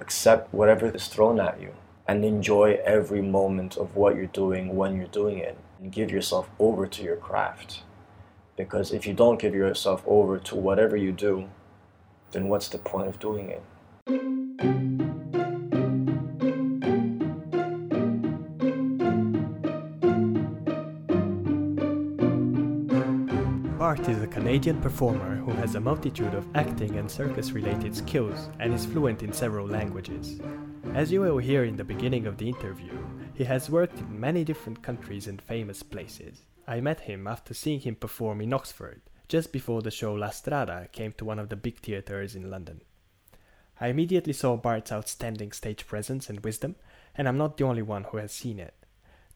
accept whatever is thrown at you and enjoy every moment of what you're doing when you're doing it and give yourself over to your craft. Because if you don't give yourself over to whatever you do, then what's the point of doing it? Bart is a Canadian performer who has a multitude of acting and circus related skills and is fluent in several languages. As you will hear in the beginning of the interview, he has worked in many different countries and famous places. I met him after seeing him perform in Oxford, just before the show La Strada came to one of the big theatres in London. I immediately saw Bart's outstanding stage presence and wisdom, and I'm not the only one who has seen it.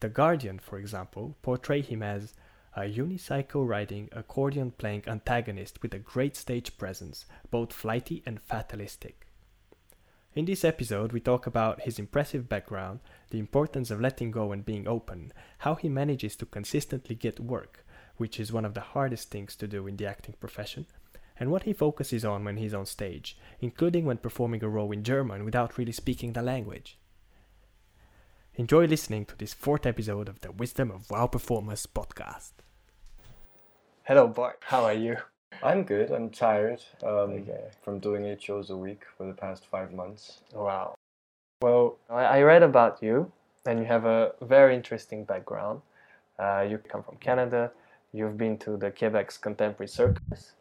The Guardian, for example, portray him as a unicycle riding, accordion playing antagonist with a great stage presence, both flighty and fatalistic. In this episode, we talk about his impressive background, the importance of letting go and being open, how he manages to consistently get work, which is one of the hardest things to do in the acting profession, and what he focuses on when he's on stage, including when performing a role in German without really speaking the language. Enjoy listening to this fourth episode of the Wisdom of Wow Performers podcast. Hello, Bart. How are you? I'm good. I'm tired um, Okay. from doing eight shows a week for the past five months. Wow. Well, I I read about you, and you have a very interesting background. Uh, you come from Canada. You've been to the Quebec's Contemporary Circus,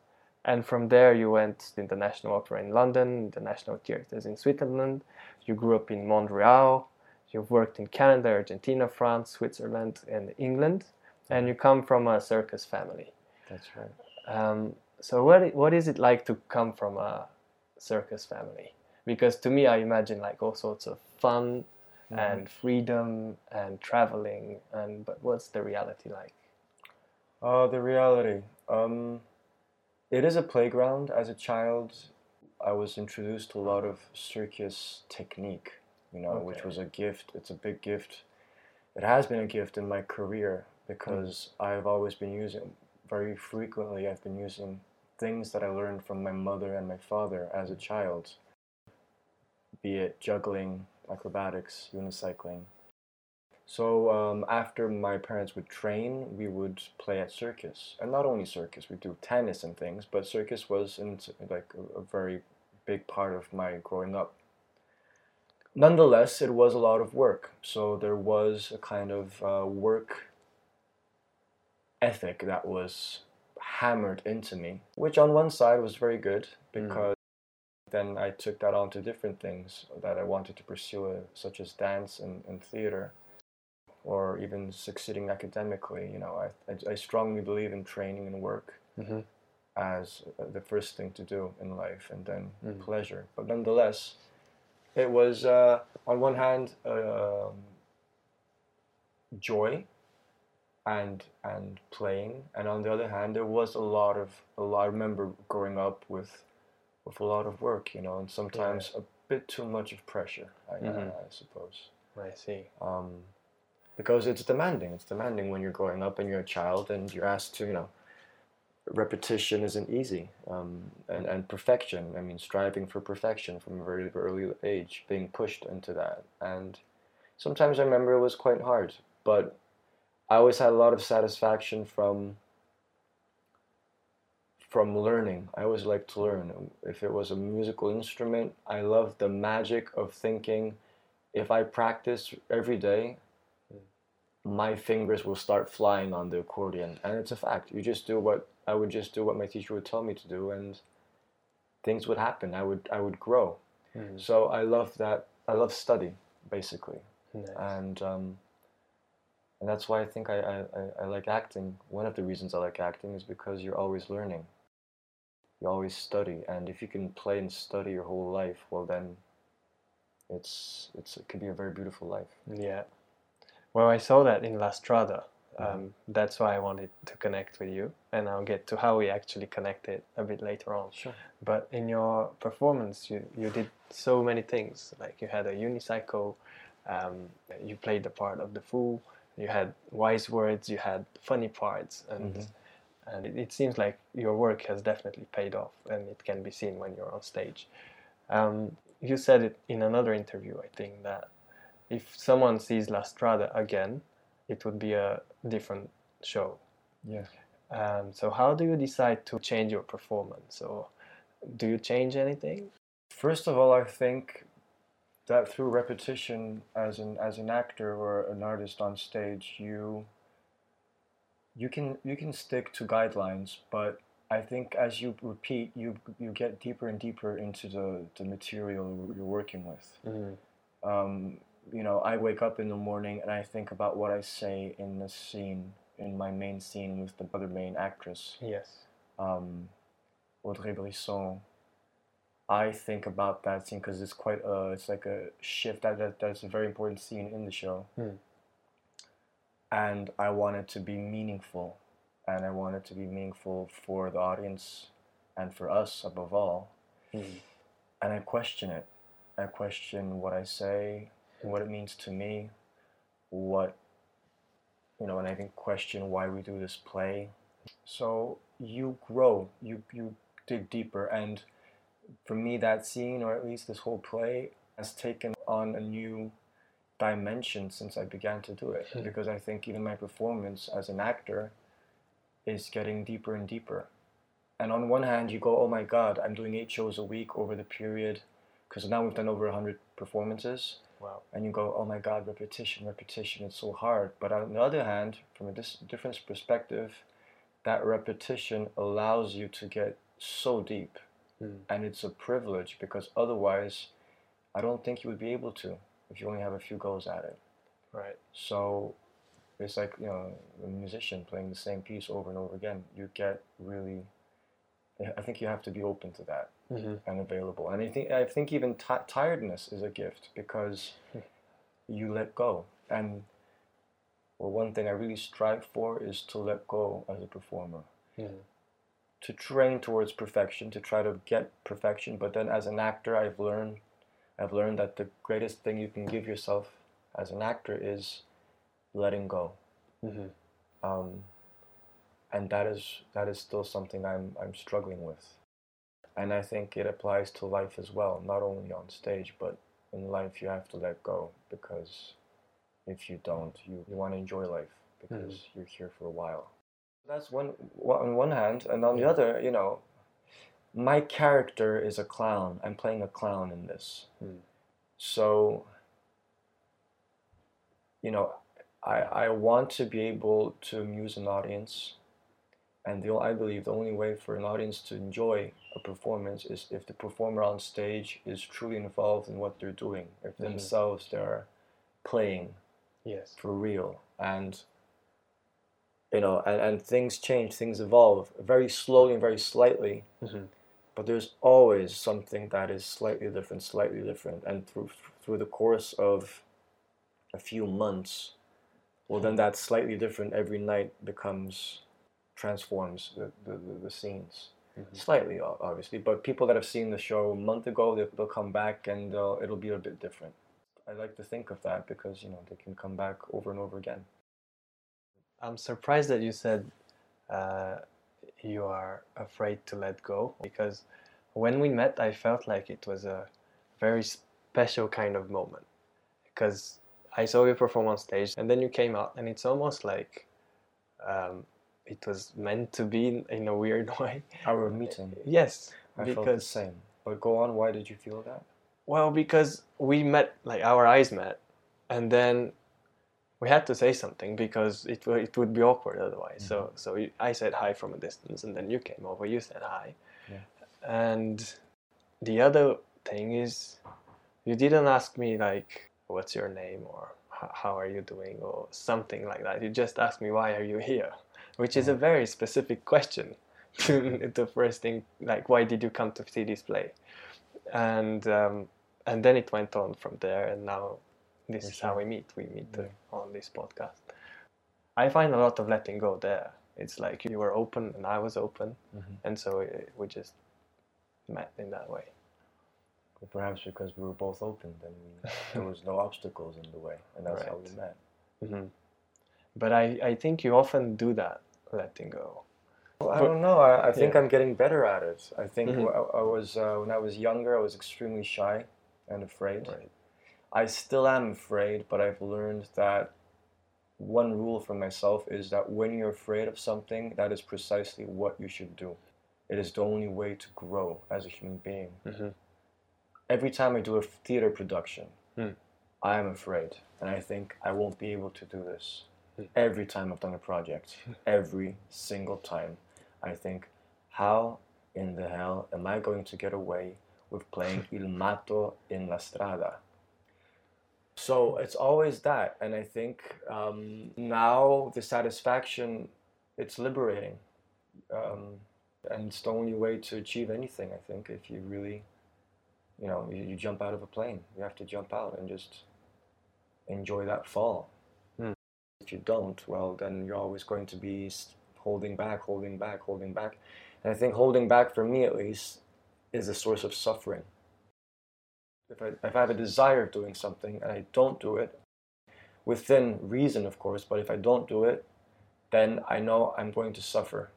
and from there you went to the National Opera in London, the National Theatres in Switzerland. You grew up in Montreal. You've worked in Canada, Argentina, France, Switzerland, and England, and you come from a circus family. That's right. Um, so what what is it like to come from a circus family? Because to me, I imagine like all sorts of fun and freedom and traveling. And but what's the reality like? Uh, the reality. Um, it is a playground. As a child, I was introduced to a lot of circus technique, you know, which was a gift. It's a big gift. It has been a gift in my career because I've always been using, very frequently, I've been using things that I learned from my mother and my father as a child, be it juggling, acrobatics, unicycling. So um, after my parents would train, we would play at circus, and not only circus. We do tennis and things, but circus was in, like a, a very big part of my growing up. Nonetheless, it was a lot of work, so there was a kind of uh, work ethic that was hammered into me, which on one side was very good because then I took that on to different things that I wanted to pursue, uh, such as dance and, and theater or even succeeding academically. You know, I, I, I strongly believe in training and work Mhm. as uh, the first thing to do in life, and then Mhm. pleasure. But nonetheless, it was uh, on one hand um, joy and and playing, and on the other hand, there was a lot of a lot. I remember growing up with with a lot of work, you know, and sometimes a bit too much of pressure. I, I, Mhm. I suppose I see. um, because it's demanding. It's demanding when you're growing up and you're a child and you're asked to, you know, repetition isn't easy, um, and and perfection. I mean, striving for perfection from a very early age, being pushed into that, and sometimes I remember it was quite hard, but I always had a lot of satisfaction from from learning. I always liked to learn. If it was a musical instrument, I loved the magic of thinking if I practice every day, my fingers will start flying on the accordion. And it's a fact. You just do what I would just do what my teacher would tell me to do and things would happen. I would I would grow. Mhm. So I love that I love study, basically. Nice. And um, and that's why I think I, I, I- I like acting. One of the reasons I like acting is because you're always learning. You always study, and if you can play and study your whole life, well then, it's it's it can be a very beautiful life. Yeah. Well, I saw that in La Strada. Um. That's why I wanted to connect with you, and I'll get to how we actually connected a bit later on. Sure. But in your performance, you, you did so many things. Like you had a unicycle, um, you played the part of the fool, you had wise words, you had funny parts, and Mhm. and it, it seems like your work has definitely paid off, and it can be seen when you're on stage. Um, you said it in another interview, I think, that if someone sees La Strada again, it would be a different show. Yeah. Um, so how do you decide to change your performance, or do you change anything? First of all, I think that through repetition, as an as an actor or an artist on stage, you you can you can stick to guidelines, but I think as you repeat, you you get deeper and deeper into the, the material you're working with. Mm-hmm. Um, you know, I wake up in the morning and I think about what I say in the scene, in my main scene with the other main actress, Yes. um, Audrey Brisson. I think about that scene because it's quite a, it's like a shift. That, that that's a very important scene in the show, Hmm. and I want it to be meaningful, and I want it to be meaningful for the audience, and for us above all. Mhm. And I question it. I question what I say, what it means to me, what you know, and I think question why we do this play. So you grow, you you dig deeper, and for me, that scene, or at least this whole play, has taken on a new dimension since I began to do it. Hmm. Because I think even my performance as an actor is getting deeper and deeper. And on one hand, you go, oh my God, I'm doing eight shows a week over the period, because now we've done over 100 performances Wow. and you go, oh my God, repetition, repetition, it's so hard. But on the other hand, from a dis- different perspective, that repetition allows you to get so deep. Mm. And it's a privilege because otherwise, I don't think you would be able to if you only have a few goes at it. Right. So it's like, you know, a musician playing the same piece over and over again. You get really, I think you have to be open to that Mm-hmm. and available. And I think I think even ti tiredness is a gift because Hmm. you let go. And well, one thing I really strive for is to let go as a performer, Mm-hmm. to train towards perfection, to try to get perfection. But then, as an actor, I've learned I've learned that the greatest thing you can give yourself as an actor is letting go. Mm-hmm. Um, and that is that is still something I'm I'm struggling with. And I think it applies to life as well, not only on stage, but in life you have to let go because if you don't, you, you want to enjoy life because you're here for a while. That's one, one on one hand, and on the other, you know, my character is a clown. I'm playing a clown in this. Mm. So, you know, I, I want to be able to amuse an audience. And the, I believe the only way for an audience to enjoy a performance is if the performer on stage is truly involved in what they're doing. If Mhm. themselves they're playing Yes. for real. And, you know, and, and things change, things evolve very slowly and very slightly Mm-hmm. but there's always something that is slightly different, slightly different, and through through the course of a few months, well, then that slightly different every night becomes transforms the the, the, the scenes Mhm. slightly, obviously. But people that have seen the show a month ago, they, they'll come back and they'll, it'll be a bit different. I like to think of that because you know they can come back over and over again. I'm surprised that you said uh, you are afraid to let go because when we met, I felt like it was a very special kind of moment because I saw you perform on stage and then you came out, and it's almost like um, it was meant to be in, in a weird way. Our meeting, Yes, I felt the same. But go on. Why did you feel that? Well, because we met, like our eyes met, and then we had to say something because it would it would be awkward otherwise. So mm-hmm. so I said hi from a distance, and then you came over. You said hi, Yeah. and the other thing is, you didn't ask me like, "What's your name?" or "How are you doing?" or something like that. You just asked me, "Why are you here?" Which is a very specific question. the first thing, like, why did you come to see this play? And um, and then it went on from there, and now this For is how we meet. We meet uh, on this podcast. I find a lot of letting go there. It's like you were open and I was open, Mhm. and so we just met in that way. Well, perhaps because we were both open, then we, there was no obstacles in the way, and that's how we Right. met. hmm But I, I think you often do that, letting go. Well, I don't know. I, I think yeah. I'm getting better at it. I think Mhm. I, I was uh, when I was younger, I was extremely shy, and afraid. Right. I still am afraid, but I've learned that one rule for myself is that when you're afraid of something, that is precisely what you should do. It is the only way to grow as a human being. Mhm. Every time I do a theater production, Hmm. I am afraid, and I think I won't be able to do this. Every time I've done a project, every single time, I think, how in the hell am I going to get away with playing Il Matto in La Strada? So it's always that, and I think um, now the satisfaction, it's liberating, um, and it's the only way to achieve anything. I think if you really, you know, you, you jump out of a plane, you have to jump out and just enjoy that fall. If you don't, well, then you're always going to be holding back, holding back, holding back, and I think holding back, for me at least, is a source of suffering if I, if I have a desire of doing something and I don't do it, within reason, of course, but if I don't do it, then I know I'm going to suffer.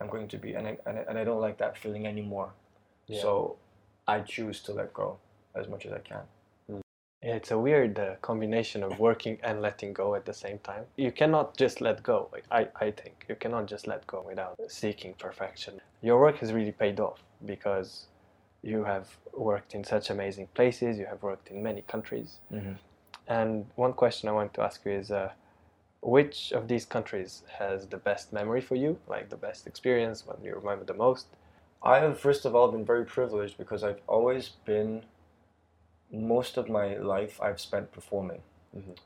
I'm going to be, and I, and I, and I don't like that feeling anymore. Yeah. So I choose to let go as much as I can. Yeah, it's a weird uh, combination of working and letting go at the same time. You cannot just let go. I, I think you cannot just let go without seeking perfection. Your work has really paid off because you have worked in such amazing places. You have worked in many countries. Mm-hmm. And one question I want to ask you is, uh, which of these countries has the best memory for you? Like the best experience, what you remember the most? I have, first of all, been very privileged because I've always been, most of my life, I've spent performing. Mhm.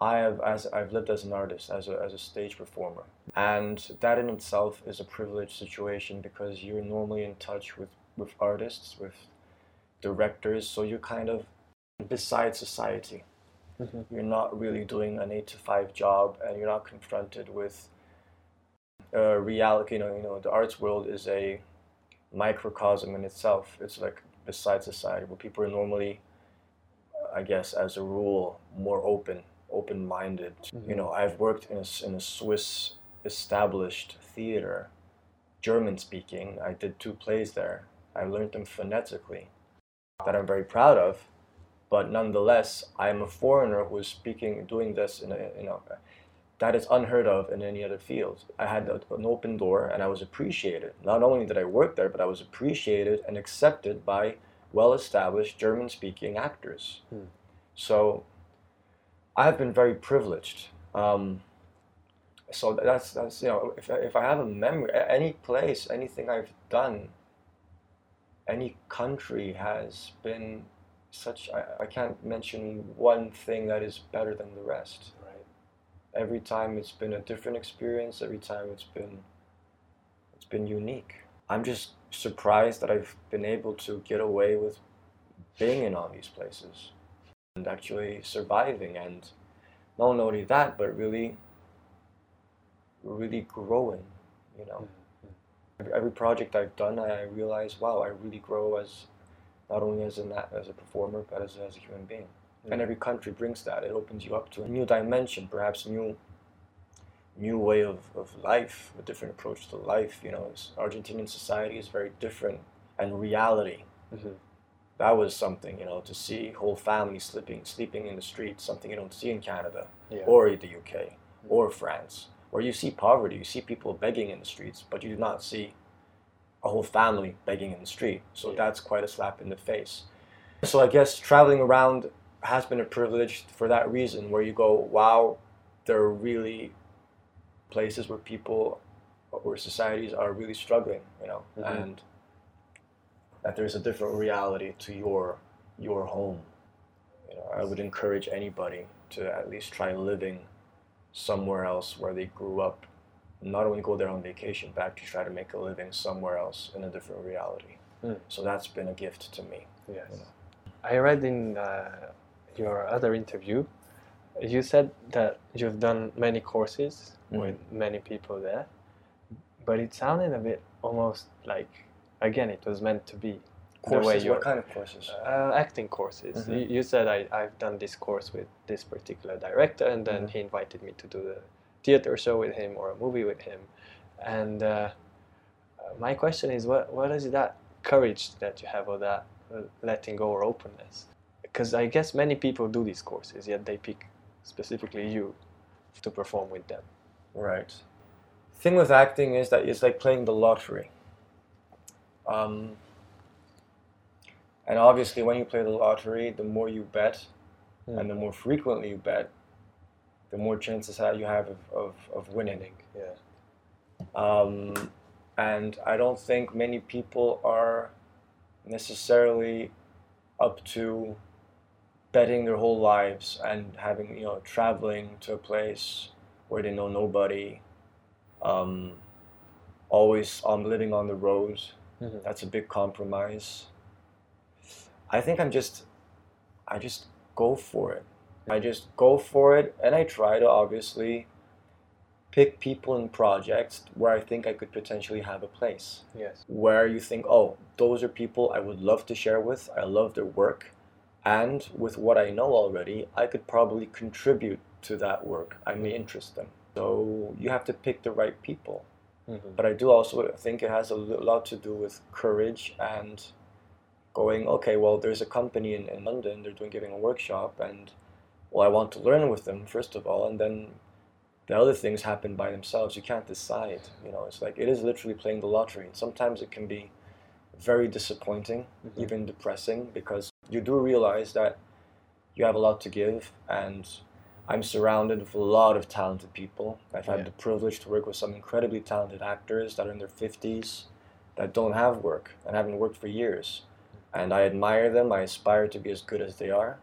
I have, as I've lived as an artist, as a, as a stage performer, and that in itself is a privileged situation because you're normally in touch with with artists, with directors, so you're kind of beside society. Mhm. You're not really doing an eight to five job, and you're not confronted with uh, reality. You know, you know, the arts world is a microcosm in itself. It's like beside society, where people are normally, I guess, as a rule, more open, open-minded. You mm-hmm. know, I've worked in a, in a Swiss established theater, German-speaking. I did two plays there. I learned them phonetically, that I'm very proud of. But nonetheless, I am a foreigner who is speaking, doing this in a, you know, that is unheard of in any other field. I had an open door and I was appreciated. Not only did I work there, but I was appreciated and accepted by well established German speaking actors. Hmm. So I have been very privileged. Um, so that's, that's, you know, if, I- if I have a memory, any place, anything I've done, any country has been such, I, I can't mention one thing that is better than the rest Right. every time it's been a different experience every time it's been it's been unique i'm just surprised that i've been able to get away with being in all these places and actually surviving and not only that but really really growing you know? Every, every project i've done i realize wow i really grow as not only as an a- as a performer but as, as a human being. And every country brings that. It opens you up to a new dimension, perhaps new, new way of, of life, a different approach to life. You know, Argentinian society is very different, and reality. Mhm. That was something, you know, to see whole families sleeping sleeping in the streets, something you don't see in Canada Yeah. or the UK or France, where you see poverty, you see people begging in the streets, but you do not see a whole family begging in the street. So Yeah. that's quite a slap in the face. So I guess traveling around has been a privilege for that reason, where you go, wow, there are really places where people, or societies are really struggling, you know, Mhm. and that there's a different reality to your your home. You know, I would encourage anybody to at least try living somewhere else where they grew up. Not only go there on vacation, but actually try to make a living somewhere else in a different reality. Mm. So that's been a gift to me. Yes. you know. I read in uh, your other interview, you said that you've done many courses Mhm. with many people there, but it sounded a bit almost like, again, it was meant to be. Courses, what kind of courses? uh, acting courses. Mhm. You, you said I, I've done this course with this particular director, and then Mhm. he invited me to do the theater show with him or a movie with him. And uh, uh, my question is, what what is that courage that you have, or that uh, letting go or openness? because I guess many people do these courses, yet they pick specifically you to perform with them. Right. Thing with acting is that it's like playing the lottery. Um, and obviously, when you play the lottery, the more you bet, Mm. and the more frequently you bet, the more chances you have of, of, of winning. Yeah. Um, and I don't think many people are necessarily up to betting their whole lives and having, you know, traveling to a place where they know nobody, um, always um, living on the road. Mhm. That's a big compromise. I think I'm just, I just go for it. I just go for it, and I try to obviously pick people and projects where I think I could potentially have a place. Yes. Where you think, oh, those are people I would love to share with. I love their work, and with what I know already, I could probably contribute to that work. I may interest them. So you have to pick the right people. Mhm. But I do also think it has a lot to do with courage and going, okay, well, there's a company in, in London, they're doing giving a workshop, and well, I want to learn with them, first of all, and then the other things happen by themselves. You can't decide. You know, it's like it is literally playing the lottery. Sometimes it can be very disappointing, Mhm. even depressing, because you do realize that you have a lot to give, and I'm surrounded with a lot of talented people. I've had Yeah. the privilege to work with some incredibly talented actors that are in their 50s that don't have work and haven't worked for years. And I admire them, I aspire to be as good as they are.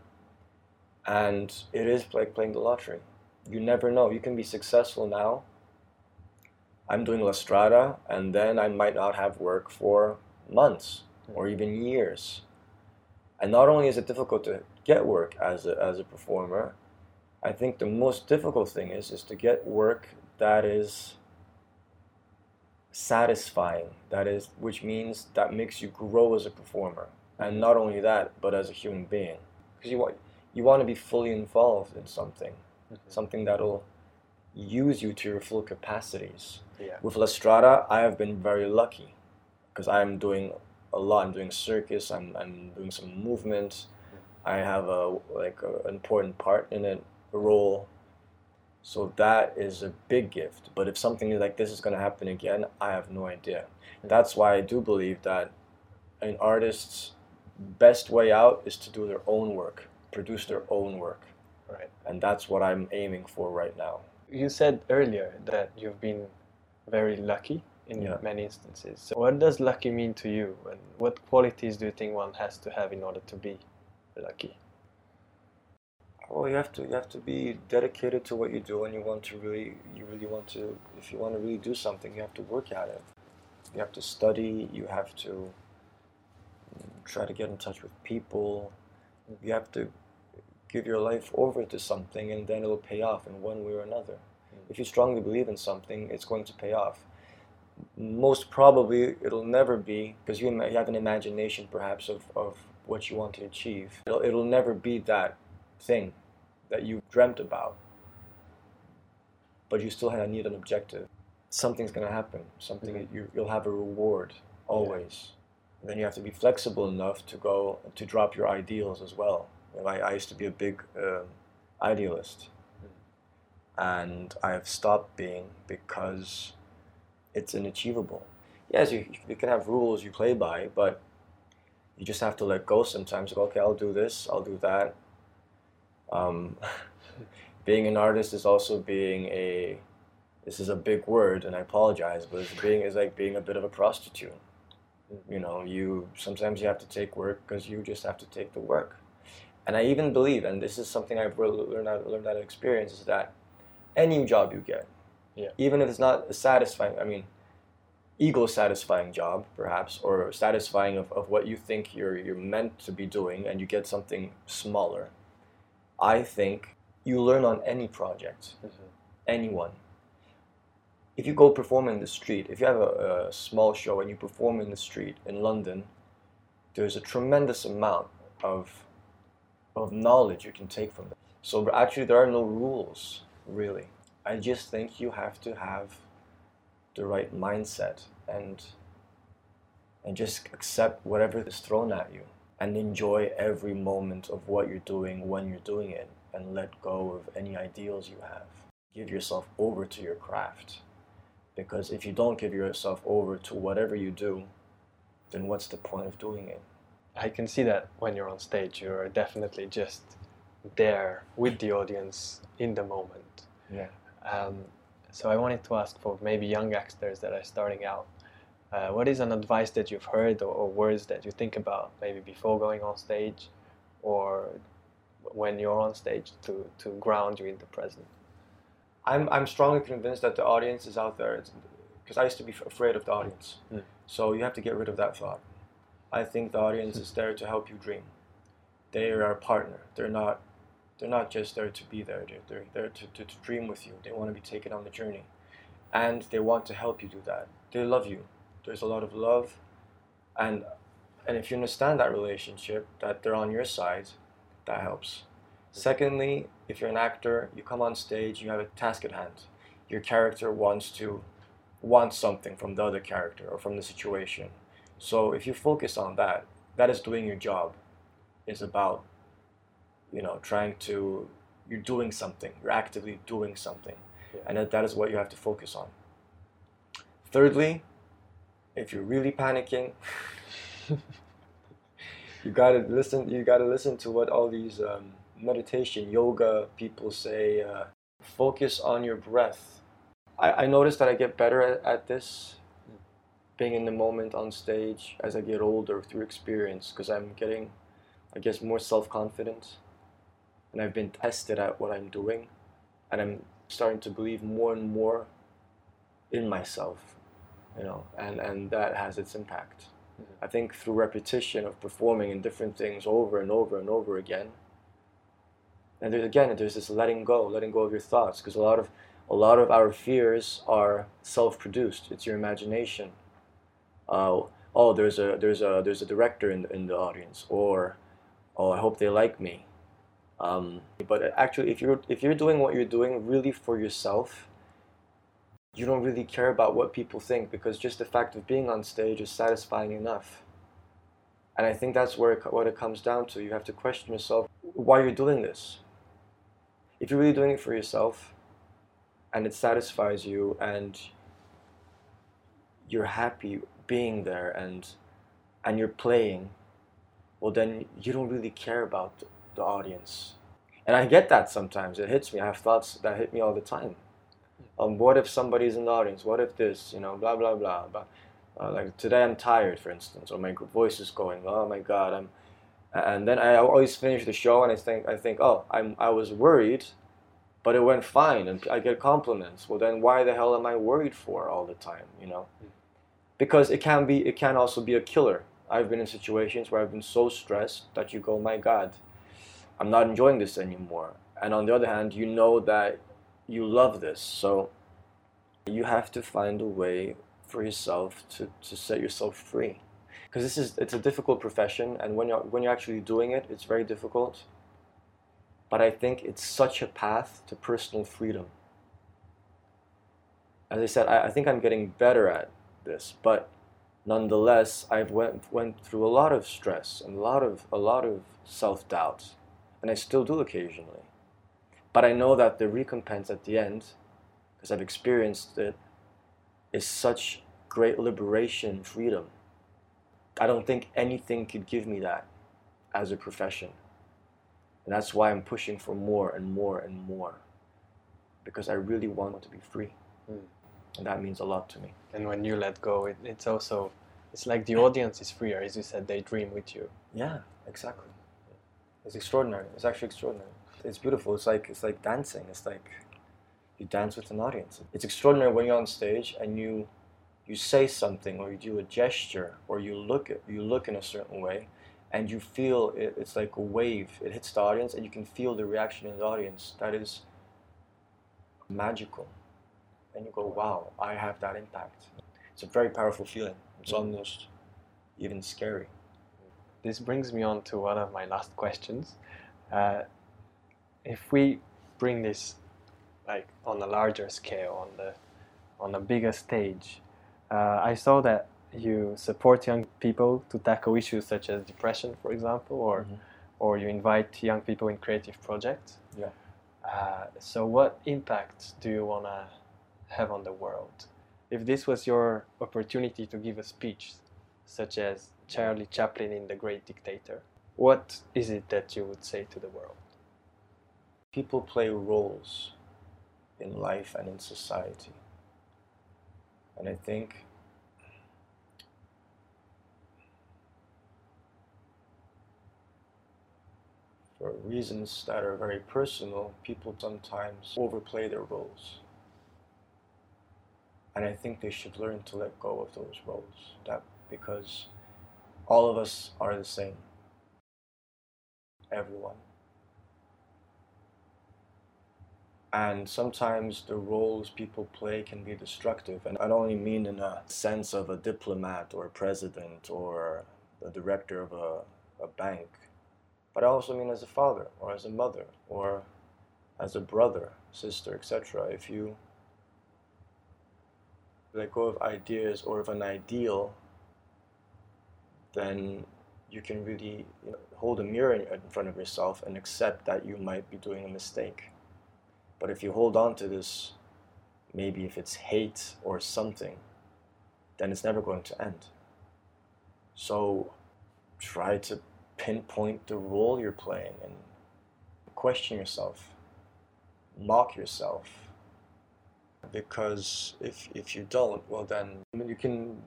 And it is like playing the lottery. You never know. You can be successful now. I'm doing La Strada, and then I might not have work for months or even years. And not only is it difficult to get work as a, as a performer, I think the most difficult thing is is to get work that is satisfying. That is, which means that makes you grow as a performer, and not only that, but as a human being, because you want you want to be fully involved in something, Mhm. something that'll use you to your full capacities. Yeah. With La Strada, I have been very lucky because I'm doing a lot. I'm doing circus. I'm, I'm doing some movement. Mm-hmm. I have a like a, an important part in it, a role. So that is a big gift. But if something like this is going to happen again, I have no idea. That's why I do believe that an artist's best way out is to do their own work, produce their own work, Right. and that's what I'm aiming for right now. You said earlier that you've been very lucky in Yeah. many instances. So what does lucky mean to you, and what qualities do you think one has to have in order to be lucky? Well, you have to you have to be dedicated to what you do, and you want to really you really want to if you want to really do something, you have to work at it. You have to study. You have to mm, try to get in touch with people. You have to give your life over to something, and then it'll pay off in one way or another. If you strongly believe in something, it's going to pay off. Most probably, it'll never be because you, you have an imagination, perhaps, of, of what you want to achieve. It'll, it'll never be that thing that you dreamt about, but you still have, need an objective. Something's going to happen. Something Mhm. you, you'll have a reward always. And then you have to be flexible enough to go to drop your ideals as well. You know, I, I used to be a big um idealist, and I have stopped being because it's inachievable. Yes, you, you can have rules you play by, but you just have to let go sometimes. Okay, I'll do this, I'll do that. Um, being an artist is also being a. This is a big word, and I apologize, but it's being is like being a bit of a prostitute. You know, you sometimes you have to take work because you just have to take the work. And I even believe, and this is something I've learned learned out of experience, is that any job you get, Yeah. even if it's not a satisfying, I mean, ego satisfying job, perhaps, or satisfying of, of what you think you're you're meant to be doing, and you get something smaller. I think you learn on any project, mm-hmm. anyone. If you go perform in the street, if you have a, a small show and you perform in the street in London, there's a tremendous amount of of knowledge you can take from it. So actually, there are no rules really. I just think you have to have the right mindset and and just accept whatever is thrown at you. and enjoy every moment of what you're doing when you're doing it and let go of any ideals you have. Give yourself over to your craft. Because if you don't give yourself over to whatever you do, then what's the point of doing it? I can see that when you're on stage, you're definitely just there with the audience in the moment. Yeah. Um, so I wanted to ask for maybe young actors that are starting out. Uh, what is an advice that you've heard or, or, words that you think about maybe before going on stage or when you're on stage to, to ground you in the present? I'm, I'm strongly convinced that the audience is out there because I used to be afraid of the audience. Mm. So you have to get rid of that thought. I think the audience is there to help you dream. They are a partner. They're not they're not just there to be there. They're, they're there to, to, to dream with you. They want to be taken on the journey. And they want to help you do that. They love you. There's a lot of love. And and if you understand that relationship, that they're on your side, that helps. Secondly, if you're an actor, you come on stage, you have a task at hand. Your character wants to want something from the other character or from the situation. So if you focus on that, that is doing your job. Is about, you know, trying to you're doing something. You're actively doing something, yeah. and that, that is what you have to focus on. Thirdly, if you're really panicking, you gotta listen. You gotta listen to what all these um, meditation, yoga people say. Uh, focus on your breath. I, I noticed that I get better at, at this being in the moment on stage as I get older through experience because I'm getting, I guess, more self confident and I've been tested at what I'm doing and I'm starting to believe more and more in myself, you know, and, and that has its impact. Mm-hmm. I think through repetition of performing in different things over and over and over again. And there's again, there's this letting go, letting go of your thoughts, because a lot of a lot of our fears are self-produced. It's your imagination uh, oh, there's a there's a there's a director in in the audience, or oh, I hope they like me. Um, but actually, if you're if you're doing what you're doing really for yourself, you don't really care about what people think because just the fact of being on stage is satisfying enough. And I think that's where it, what it comes down to. You have to question yourself why you're doing this. If you're really doing it for yourself, and it satisfies you, and you're happy being there and and you're playing, well then you don't really care about the audience. And I get that sometimes. It hits me. I have thoughts that hit me all the time. Um, what if somebody's in the audience? What if this? You know, blah blah blah. But uh, like today, I'm tired, for instance, or my voice is going. Oh my God, I'm. And then I always finish the show, and I think I think, oh, I'm I was worried, but it went fine, and I get compliments. Well, then why the hell am I worried for all the time? You know. Because it can be it can also be a killer. I've been in situations where I've been so stressed that you go, my God, I'm not enjoying this anymore. And on the other hand, you know that you love this, so you have to find a way for yourself to, to set yourself free. Because this is it's a difficult profession, and when you're when you're actually doing it, it's very difficult. But I think it's such a path to personal freedom. As I said, I, I think I'm getting better at this, but nonetheless, I've went went through a lot of stress and a lot of a lot of self doubt, and I still do occasionally. But I know that the recompense at the end, because I've experienced it, is such great liberation, freedom. I don't think anything could give me that as a profession. And that's why I'm pushing for more and more and more. Because I really want to be free. Mm. And that means a lot to me. And when you let go, it, it's also, it's like the audience is freer. As you said, they dream with you. Yeah, exactly. It's extraordinary. It's actually extraordinary. It's beautiful. It's like, it's like dancing. It's like you dance with an audience. It's extraordinary when you're on stage and you, you say something or you do a gesture or you look, at, you look in a certain way and you feel it, it's like a wave. It hits the audience and you can feel the reaction in the audience. That is magical and you go, wow, I have that impact. It's a very powerful feeling. It's almost even scary. This brings me on to one of my last questions. Uh, if we bring this like on a larger scale, on the on a bigger stage, uh, I saw that you support young people to tackle issues such as depression, for example, or Mhm. or you invite young people in creative projects. Yeah. Uh, so, what impact do you want to have on the world? If this was your opportunity to give a speech, such as Charlie Chaplin in The Great Dictator, what is it that you would say to the world? People play roles in life and in society. And I think for reasons that are very personal, people sometimes overplay their roles. And I think they should learn to let go of those roles. That because all of us are the same. Everyone. And sometimes the roles people play can be destructive. And I don't only mean in a sense of a diplomat or a president or the director of a, a bank, but I also mean as a father or as a mother or as a brother, sister, etc. If you let go of ideas or of an ideal, then you can really you know, hold a mirror in in front of yourself and accept that you might be doing a mistake. But if you hold on to this, maybe if it's hate or something, then it's never going to end. So try to pinpoint the role you're playing and question yourself, mock yourself. Because if, if you don't, well, then you can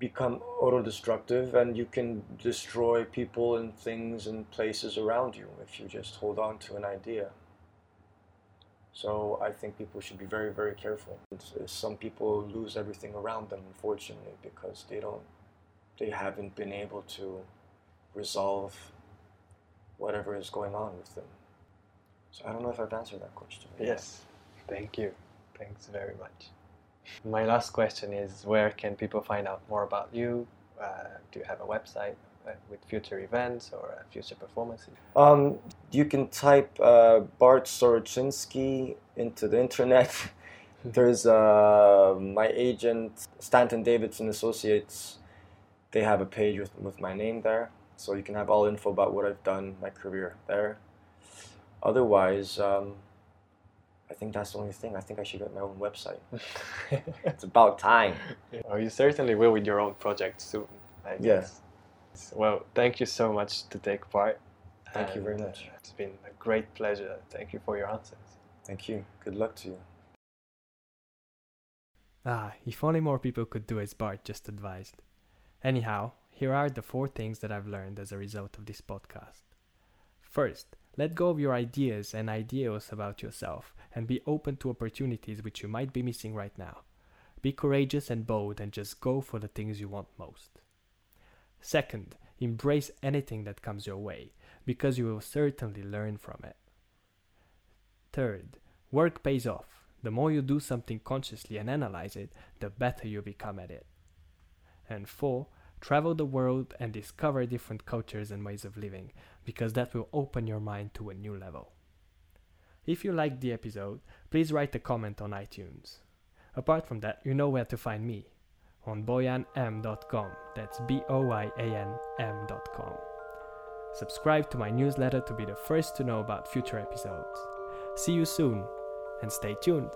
become auto-destructive and you can destroy people and things and places around you if you just hold on to an idea. So I think people should be very, very careful. It's- it's- Some people lose everything around them, unfortunately, because they don't, they haven't been able to resolve whatever is going on with them. So I don't know if I've answered that question. Yes, thank you. Thanks very much. My last question is where can people find out more about you? Uh, do you have a website uh, with future events or uh, future performances? Um, you can type uh, Bart Soroczynski into the internet. There's uh, my agent, Stanton Davidson Associates. They have a page with, with my name there. So you can have all info about what I've done, my career there. Otherwise, um, I think that's the only thing. I think I should get my own website. It's about time. oh, you certainly will with your own project soon, I Yeah. guess. Well, thank you so much to take part. Thank you very much. it's been a great pleasure. Thank you for your answers. Thank you. Good luck to you. Ah, if only more people could do as Bart just advised. Anyhow, here are the four things that I've learned as a result of this podcast. First, let go of your ideas and ideals about yourself and be open to opportunities which you might be missing right now. Be courageous and bold and just go for the things you want most. Second, embrace anything that comes your way because you will certainly learn from it. Third, work pays off. The more you do something consciously and analyze it, the better you become at it. And four, travel the world and discover different cultures and ways of living, because that will open your mind to a new level. If you liked the episode, please write a comment on iTunes. Apart from that, you know where to find me on boyanm.com. That's B O Y A N M.com. Subscribe to my newsletter to be the first to know about future episodes. See you soon and stay tuned.